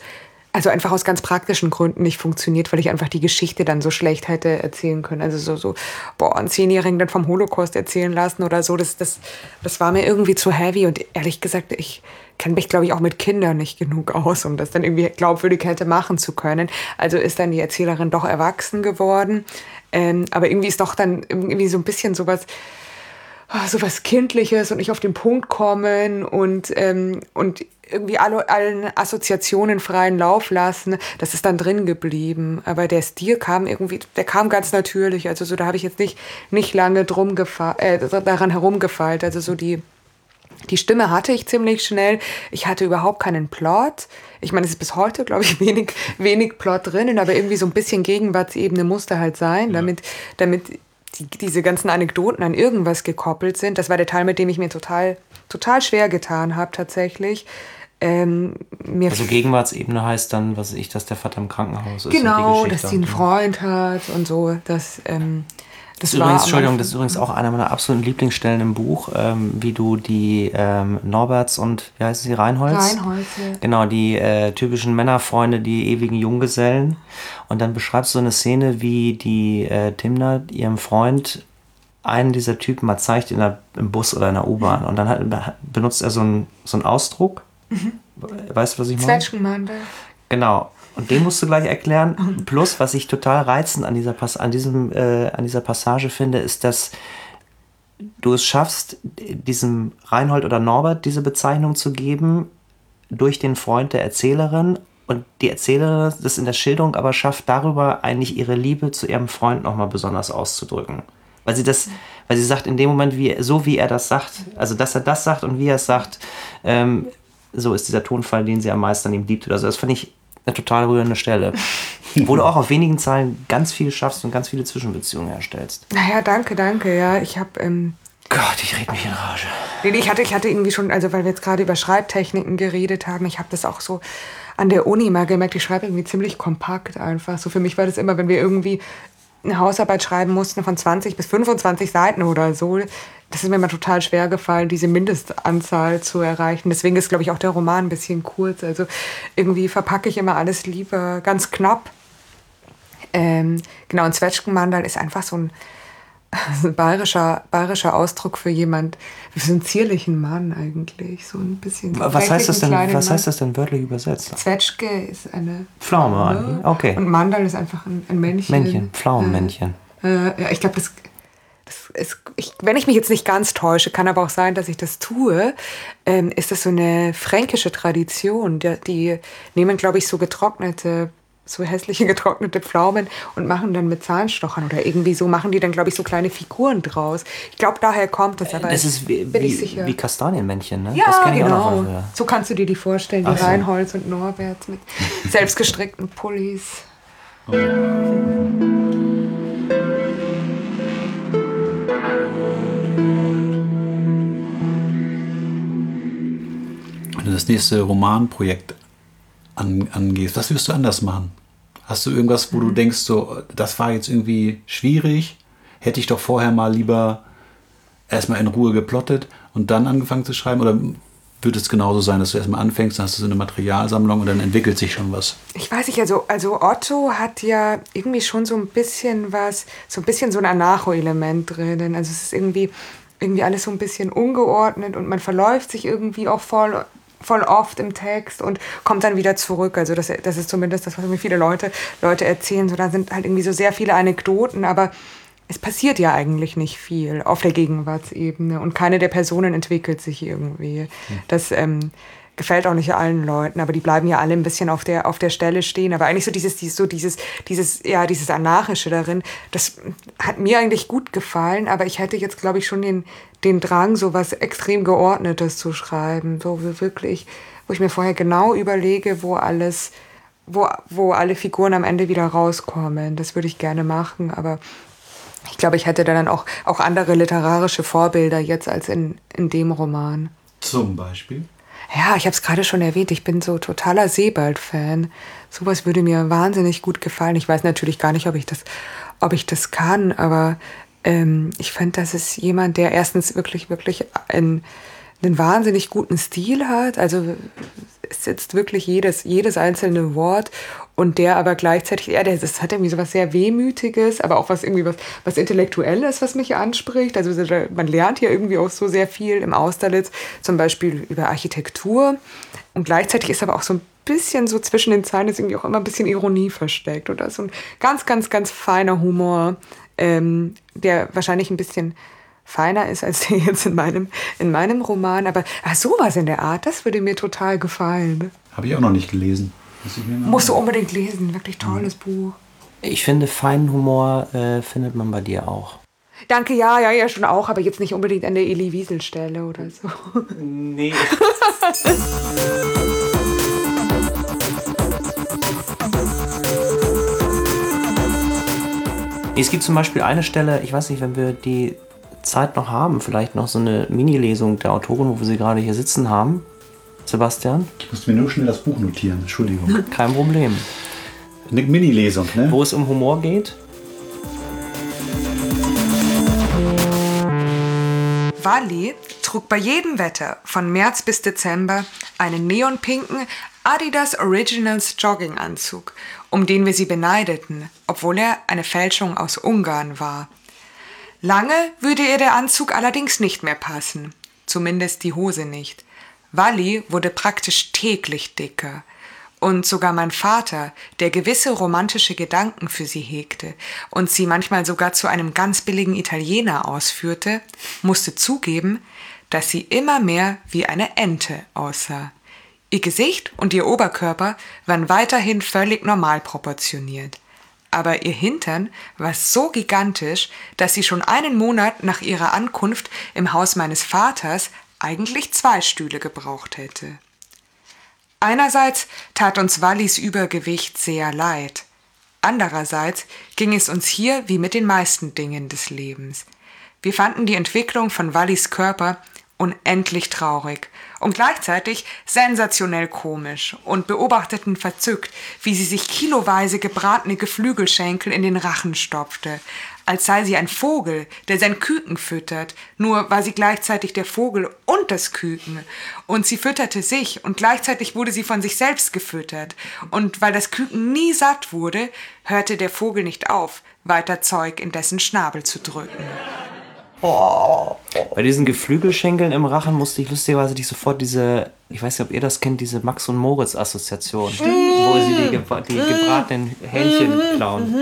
[SPEAKER 2] also einfach aus ganz praktischen Gründen nicht funktioniert, weil ich einfach die Geschichte dann so schlecht hätte erzählen können. Also so, so boah, einen Zehnjährigen dann vom Holocaust erzählen lassen oder so, das, das, das war mir irgendwie zu heavy und ehrlich gesagt, ich kenne mich, glaube ich, auch mit Kindern nicht genug aus, um das dann irgendwie glaubwürdig hätte machen zu können. Also ist dann die Erzählerin doch erwachsen geworden. Ähm, aber irgendwie ist doch dann irgendwie so ein bisschen sowas, ah, so was Kindliches und nicht auf den Punkt kommen und, ähm, und irgendwie alle, allen Assoziationen freien Lauf lassen. Das ist dann drin geblieben. Aber der Stil kam irgendwie, der kam ganz natürlich. Also so, da habe ich jetzt nicht, nicht lange drum gefa äh, daran herumgefeilt. Also so die, die Stimme hatte ich ziemlich schnell. Ich hatte überhaupt keinen Plot. Ich meine, es ist bis heute, glaube ich, [laughs] wenig, wenig Plot drinnen, aber irgendwie so ein bisschen Gegenwartsebene musste halt sein, damit, damit die, diese ganzen Anekdoten an irgendwas gekoppelt sind. Das war der Teil, mit dem ich mir total, total schwer getan habe, tatsächlich. Ähm,
[SPEAKER 3] Also Gegenwartsebene heißt dann, was weiß ich, dass der Vater im Krankenhaus ist.
[SPEAKER 2] genau, dass sie einen
[SPEAKER 3] und-
[SPEAKER 2] Freund hat und so. Das, ähm, das
[SPEAKER 3] Das übrigens, Entschuldigung, das ist übrigens auch einer meiner absoluten Lieblingsstellen im Buch, ähm, wie du die ähm, Norberts und, wie heißen sie, Reinholz?
[SPEAKER 2] Reinholz, ja.
[SPEAKER 3] Genau, die äh, typischen Männerfreunde, die ewigen Junggesellen. Und dann beschreibst du so eine Szene, wie die äh, Timna ihrem Freund einen dieser Typen mal zeigt in der, im Bus oder in der U-Bahn. Und dann hat, benutzt er so einen, so einen Ausdruck. Weißt du, was ich meine?
[SPEAKER 2] Zwetschgenmandel.
[SPEAKER 3] Genau. Und den musst du gleich erklären. Plus, was ich total reizend an dieser, Pass an diesem, äh, an dieser Passage finde, ist, dass du es schaffst, diesem Reinhold oder Norbert diese Bezeichnung zu geben durch den Freund der Erzählerin. Und die Erzählerin das in der Schilderung aber schafft, darüber eigentlich ihre Liebe zu ihrem Freund nochmal besonders auszudrücken. Weil sie das, weil sie sagt, in dem Moment, wie, so wie er das sagt, also dass er das sagt und wie er es sagt, ähm, so ist dieser Tonfall, den sie am meisten an ihm liebt. Also das finde ich eine total rührende Stelle. [laughs] Wo du auch auf wenigen Zeilen ganz viel schaffst und ganz viele Zwischenbeziehungen herstellst.
[SPEAKER 2] Naja, danke, danke. Ja, ich habe ähm,
[SPEAKER 3] Gott, ich red mich in Rage.
[SPEAKER 2] Nee, ich hatte, ich hatte irgendwie schon, also weil wir jetzt gerade über Schreibtechniken geredet haben, ich habe das auch so an der Uni mal gemerkt, ich schreibe irgendwie ziemlich kompakt einfach. So für mich war das immer, wenn wir irgendwie eine Hausarbeit schreiben mussten von 20 bis 25 Seiten oder so. Das ist mir immer total schwer gefallen, diese Mindestanzahl zu erreichen. Deswegen ist, glaube ich, auch der Roman ein bisschen kurz. Also irgendwie verpacke ich immer alles lieber ganz knapp. Ähm, genau, ein Zwetschgenmandal ist einfach so ein, [laughs] so ein bayerischer, bayerischer Ausdruck für jemand, für so einen zierlichen Mann eigentlich. So ein bisschen.
[SPEAKER 3] Was heißt das denn, was heißt das denn wörtlich übersetzt?
[SPEAKER 2] Zwetschge ist eine
[SPEAKER 3] Pflaume, ne? okay.
[SPEAKER 2] Und Mandal ist einfach ein, ein Männchen.
[SPEAKER 3] Männchen, Pflaumenmännchen.
[SPEAKER 2] Äh, ja, ich glaube, das ist, ich, wenn ich mich jetzt nicht ganz täusche, kann aber auch sein, dass ich das tue, ähm, ist das so eine fränkische Tradition. Die, die nehmen, glaube ich, so getrocknete so hässliche [laughs] getrocknete Pflaumen und machen dann mit Zahnstochern oder irgendwie so machen die dann glaube ich so kleine Figuren draus. Ich glaube daher kommt das aber
[SPEAKER 3] das ist wie,
[SPEAKER 2] bin ich sicher.
[SPEAKER 3] wie Kastanienmännchen, ne?
[SPEAKER 2] Ja,
[SPEAKER 3] das kenn ich
[SPEAKER 2] genau.
[SPEAKER 3] auch noch. Ja.
[SPEAKER 2] So kannst du dir die vorstellen, die
[SPEAKER 3] so.
[SPEAKER 2] Reinholz und Norbert mit [laughs] selbstgestrickten Pullis.
[SPEAKER 4] Wenn du das nächste Romanprojekt an, angehst, was wirst du anders machen? Hast du irgendwas, wo du denkst, so, das war jetzt irgendwie schwierig? Hätte ich doch vorher mal lieber erstmal in Ruhe geplottet und dann angefangen zu schreiben? Oder wird es genauso sein, dass du erstmal anfängst, dann hast du so eine Materialsammlung und dann entwickelt sich schon was?
[SPEAKER 2] Ich weiß nicht, also, also Otto hat ja irgendwie schon so ein bisschen was, so ein bisschen so ein Anarcho-Element drin. Also es ist irgendwie, irgendwie alles so ein bisschen ungeordnet und man verläuft sich irgendwie auch voll, voll oft im Text und kommt dann wieder zurück. Also das, das ist zumindest das, was mir viele Leute, Leute erzählen. So, da sind halt irgendwie so sehr viele Anekdoten, aber es passiert ja eigentlich nicht viel auf der Gegenwartsebene und keine der Personen entwickelt sich irgendwie. Das ähm, gefällt auch nicht allen Leuten, aber die bleiben ja alle ein bisschen auf der, auf der Stelle stehen. Aber eigentlich so dieses, dieses, so dieses, dieses, ja, dieses Anarchische darin, das hat mir eigentlich gut gefallen, aber ich hätte jetzt, glaube ich, schon den, den Drang, so was extrem Geordnetes zu schreiben. So wirklich, wo ich mir vorher genau überlege, wo alles, wo, wo alle Figuren am Ende wieder rauskommen. Das würde ich gerne machen, aber ich glaube, ich hätte dann auch, auch andere literarische Vorbilder jetzt als in, in dem Roman.
[SPEAKER 4] Zum Beispiel?
[SPEAKER 2] Ja, ich habe es gerade schon erwähnt, ich bin so totaler Sebald-Fan. Sowas würde mir wahnsinnig gut gefallen. Ich weiß natürlich gar nicht, ob ich das, ob ich das kann, aber ähm, ich fand, das ist jemand, der erstens wirklich, wirklich einen, einen wahnsinnig guten Stil hat. Also es sitzt wirklich jedes, jedes einzelne Wort und der aber gleichzeitig, ja, das hat irgendwie so was sehr Wehmütiges, aber auch was irgendwie was, was Intellektuelles, was mich anspricht. Also man lernt hier irgendwie auch so sehr viel im Austerlitz, zum Beispiel über Architektur. Und gleichzeitig ist aber auch so ein bisschen so zwischen den Zeilen ist irgendwie auch immer ein bisschen Ironie versteckt oder so ein ganz, ganz, ganz feiner Humor, ähm, der wahrscheinlich ein bisschen feiner ist als der jetzt in meinem, in meinem Roman. Aber ach, sowas in der Art, das würde mir total gefallen.
[SPEAKER 4] Habe ich auch noch nicht gelesen. Muss ich mir mal-
[SPEAKER 2] Musst du unbedingt lesen, wirklich tolles Buch.
[SPEAKER 3] Ich finde, feinen Humor äh, findet man bei dir auch.
[SPEAKER 2] Danke, ja, ja, ja, schon auch, aber jetzt nicht unbedingt an der Elie Wiesel Stelle oder so.
[SPEAKER 3] Nee. [laughs] Es gibt zum Beispiel eine Stelle, ich weiß nicht, wenn wir die Zeit noch haben, vielleicht noch so eine Mini-Lesung der Autorin, wo wir sie gerade hier sitzen haben. Sebastian,
[SPEAKER 4] Ich muss mir nur schnell das Buch notieren. Entschuldigung. [laughs]
[SPEAKER 3] kein Problem.
[SPEAKER 4] Eine Mini-Lesung, ne?
[SPEAKER 3] Wo es um Humor geht,
[SPEAKER 2] Wally trug bei jedem Wetter von März bis Dezember einen neonpinken Adidas Originals Jogginganzug, um den wir sie beneideten, obwohl er eine Fälschung aus Ungarn war. Lange würde ihr der Anzug allerdings nicht mehr passen, zumindest die Hose nicht. Wally wurde praktisch täglich dicker. Und sogar mein Vater, der gewisse romantische Gedanken für sie hegte und sie manchmal sogar zu einem ganz billigen Italiener ausführte, musste zugeben, dass sie immer mehr wie eine Ente aussah. Ihr Gesicht und ihr Oberkörper waren weiterhin völlig normal proportioniert. Aber ihr Hintern war so gigantisch, dass sie schon einen Monat nach ihrer Ankunft im Haus meines Vaters eigentlich zwei Stühle gebraucht hätte. Einerseits tat uns Wallis Übergewicht sehr leid. Andererseits ging es uns hier wie mit den meisten Dingen des Lebens. Wir fanden die Entwicklung von Wallis Körper unendlich traurig, und gleichzeitig sensationell komisch und beobachteten verzückt, wie sie sich kiloweise gebratene Geflügelschenkel in den Rachen stopfte, als sei sie ein Vogel, der sein Küken füttert, nur war sie gleichzeitig der Vogel und das Küken. Und sie fütterte sich und gleichzeitig wurde sie von sich selbst gefüttert. Und weil das Küken nie satt wurde, hörte der Vogel nicht auf, weiter Zeug in dessen Schnabel zu drücken.
[SPEAKER 3] Bei diesen Geflügelschenkeln im Rachen musste ich lustigerweise nicht sofort diese, ich weiß nicht, ob ihr das kennt, diese Max und Moritz Assoziation, wo sie die, gebra die gebratenen Hähnchen klauen.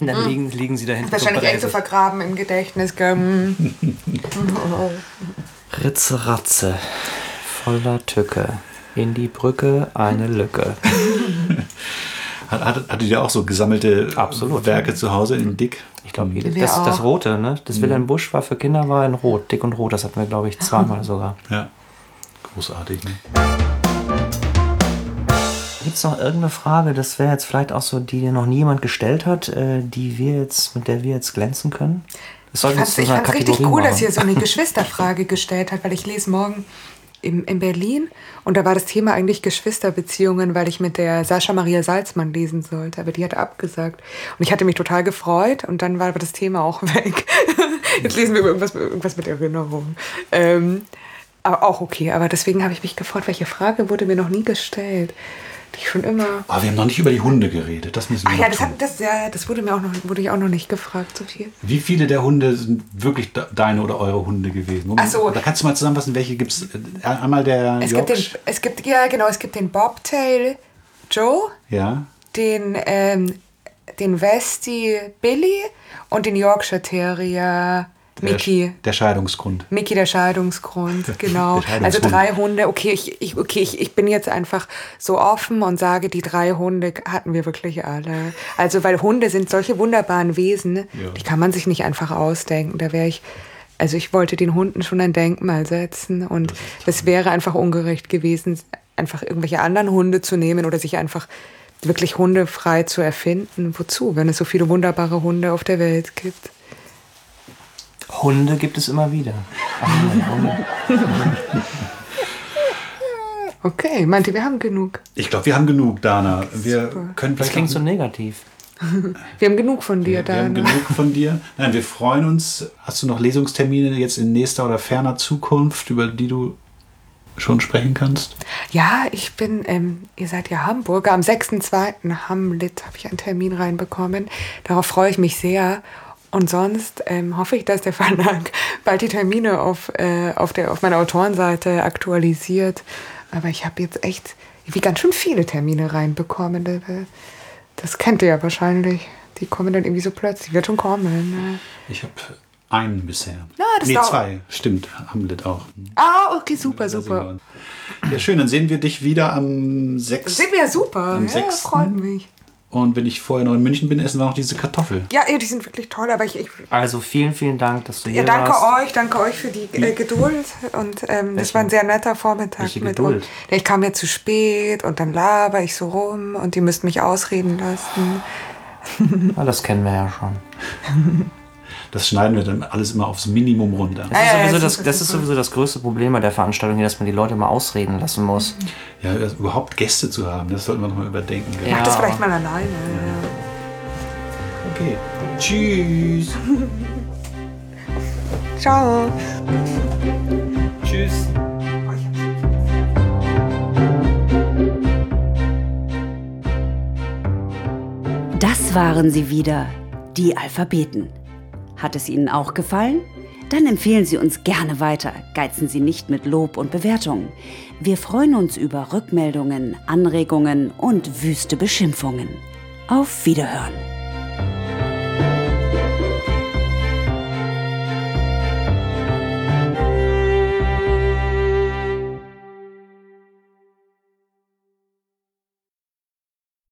[SPEAKER 3] Und dann liegen, liegen sie da hinten.
[SPEAKER 2] Wahrscheinlich echt so vergraben im Gedächtnis. [laughs]
[SPEAKER 3] Ritze Ratze, voller Tücke, in die Brücke eine Lücke. [laughs]
[SPEAKER 4] Hat, hat, hattet ihr auch so gesammelte
[SPEAKER 3] Absolut.
[SPEAKER 4] Werke zu Hause in Dick?
[SPEAKER 3] Ich glaube, das, das. Rote, ne? Das Wilhelm Busch war für Kinder war in Rot, dick und rot. Das hatten wir, glaube ich, zweimal sogar. [laughs]
[SPEAKER 4] Ja. Großartig. Ne?
[SPEAKER 3] Gibt es noch irgendeine Frage? Das wäre jetzt vielleicht auch so, die dir noch nie jemand gestellt hat, äh, die wir jetzt, mit der wir jetzt glänzen können. Das
[SPEAKER 2] Ich
[SPEAKER 3] einer
[SPEAKER 2] fand's richtig
[SPEAKER 3] Kategorie
[SPEAKER 2] cool,
[SPEAKER 3] machen.
[SPEAKER 2] dass ihr so eine [laughs] Geschwisterfrage gestellt habt, weil ich lese morgen im, in Berlin und da war das Thema eigentlich Geschwisterbeziehungen, weil ich mit der Sascha Maria Salzmann lesen sollte, aber die hat abgesagt. Und ich hatte mich total gefreut und dann war aber das Thema auch [laughs] weg. Jetzt lesen wir irgendwas, irgendwas mit Erinnerung. Ähm, aber auch okay, aber deswegen habe ich mich gefreut, welche Frage wurde mir noch nie gestellt, ich schon immer...
[SPEAKER 4] Aber wir haben noch nicht über die Hunde geredet. Das müssen wir
[SPEAKER 2] Ach ja, das,
[SPEAKER 4] tun.
[SPEAKER 2] hat, das, ja, das wurde mir auch noch, wurde ich auch noch nicht gefragt, so viel.
[SPEAKER 4] Wie viele der Hunde sind wirklich de- deine oder eure Hunde gewesen?
[SPEAKER 2] Ach so.
[SPEAKER 4] Da kannst du mal zusammenfassen, welche gibt es? Einmal der
[SPEAKER 2] Es gibt, den, es gibt, ja genau, es gibt den Bobtail Joe,
[SPEAKER 4] Ja.
[SPEAKER 2] den, ähm, den Westie Billy und den Yorkshire Terrier
[SPEAKER 4] Der,
[SPEAKER 2] Mickey.
[SPEAKER 4] der Scheidungsgrund.
[SPEAKER 2] Mickey der Scheidungsgrund, [laughs] genau.
[SPEAKER 4] Der
[SPEAKER 2] also drei Hunde. Okay, ich, ich, okay ich, ich bin jetzt einfach so offen und sage, die drei Hunde hatten wir wirklich alle. Also, weil Hunde sind solche wunderbaren Wesen,
[SPEAKER 4] Ja.
[SPEAKER 2] die kann man sich nicht einfach ausdenken. Da wäre ich, also ich wollte den Hunden schon ein Denkmal setzen und das wäre einfach ungerecht gewesen, einfach irgendwelche anderen Hunde zu nehmen oder sich einfach wirklich hundefrei zu erfinden. Wozu, wenn es so viele wunderbare Hunde auf der Welt gibt?
[SPEAKER 3] Hunde gibt es immer wieder. Ach, Hunde. [laughs]
[SPEAKER 2] Okay, meinte, wir haben genug.
[SPEAKER 4] Ich glaube, wir haben genug, Dana. Wir können
[SPEAKER 3] Das
[SPEAKER 4] vielleicht
[SPEAKER 3] klingt
[SPEAKER 4] noch-
[SPEAKER 3] so negativ. [laughs]
[SPEAKER 2] Wir haben genug von dir,
[SPEAKER 4] wir haben
[SPEAKER 2] Dana.
[SPEAKER 4] genug von dir. Nein, wir freuen uns. Hast du noch Lesungstermine jetzt in nächster oder ferner Zukunft, über die du schon sprechen kannst?
[SPEAKER 2] Ja, ich bin, ähm, ihr seid ja Hamburger. Am 6.2. Hamlet habe ich einen Termin reinbekommen. Darauf freue ich mich sehr. Und sonst ähm, hoffe ich, dass der [laughs] Verlag bald die Termine auf, äh, auf, der, auf meiner Autorenseite aktualisiert. Aber ich habe jetzt echt wie ganz schön viele Termine reinbekommen. Das, kennt ihr ja wahrscheinlich. Die kommen dann irgendwie so plötzlich. Wird schon kommen. Ne?
[SPEAKER 4] Ich habe einen bisher.
[SPEAKER 2] Ja, das
[SPEAKER 4] nee, zwei. Stimmt, Hamlet auch.
[SPEAKER 2] Ah, okay, super,
[SPEAKER 4] sehen
[SPEAKER 2] super.
[SPEAKER 4] Ja, schön. Dann sehen wir dich wieder am 6.
[SPEAKER 2] Das sind wir ja super.
[SPEAKER 4] Am
[SPEAKER 2] Ja,
[SPEAKER 4] 6..
[SPEAKER 2] freut mich.
[SPEAKER 4] Und wenn ich vorher noch in München bin, essen wir noch diese Kartoffel.
[SPEAKER 2] Ja, ja, die sind wirklich toll, aber ich, ich
[SPEAKER 3] Also vielen, vielen Dank, dass du
[SPEAKER 2] Ja,
[SPEAKER 3] hier
[SPEAKER 2] danke
[SPEAKER 3] warst.
[SPEAKER 2] euch, danke euch für die äh, Geduld. Und ähm, das war ein sehr netter Vormittag
[SPEAKER 3] welche
[SPEAKER 2] mit
[SPEAKER 3] Geduld?
[SPEAKER 2] uns. Ja, Ich kam ja zu spät und dann laber ich so rum und die müssten mich ausreden lassen.
[SPEAKER 3] Ja, das kennen wir ja schon. [laughs]
[SPEAKER 4] Das schneiden wir dann alles immer aufs Minimum runter.
[SPEAKER 3] Das, ist, sowieso das, das ist sowieso das größte Problem bei der Veranstaltung hier, dass man die Leute mal ausreden lassen muss.
[SPEAKER 4] Ja, also überhaupt Gäste zu haben, das sollten wir nochmal überdenken.
[SPEAKER 3] Ja.
[SPEAKER 2] Mach das vielleicht mal alleine.
[SPEAKER 4] Okay. Tschüss. [laughs]
[SPEAKER 2] Ciao.
[SPEAKER 3] Tschüss.
[SPEAKER 1] Das waren sie wieder, die Alphabeten. Hat es Ihnen auch gefallen? Dann empfehlen Sie uns gerne weiter. Geizen Sie nicht mit Lob und Bewertungen. Wir freuen uns über Rückmeldungen, Anregungen und wüste Beschimpfungen. Auf Wiederhören.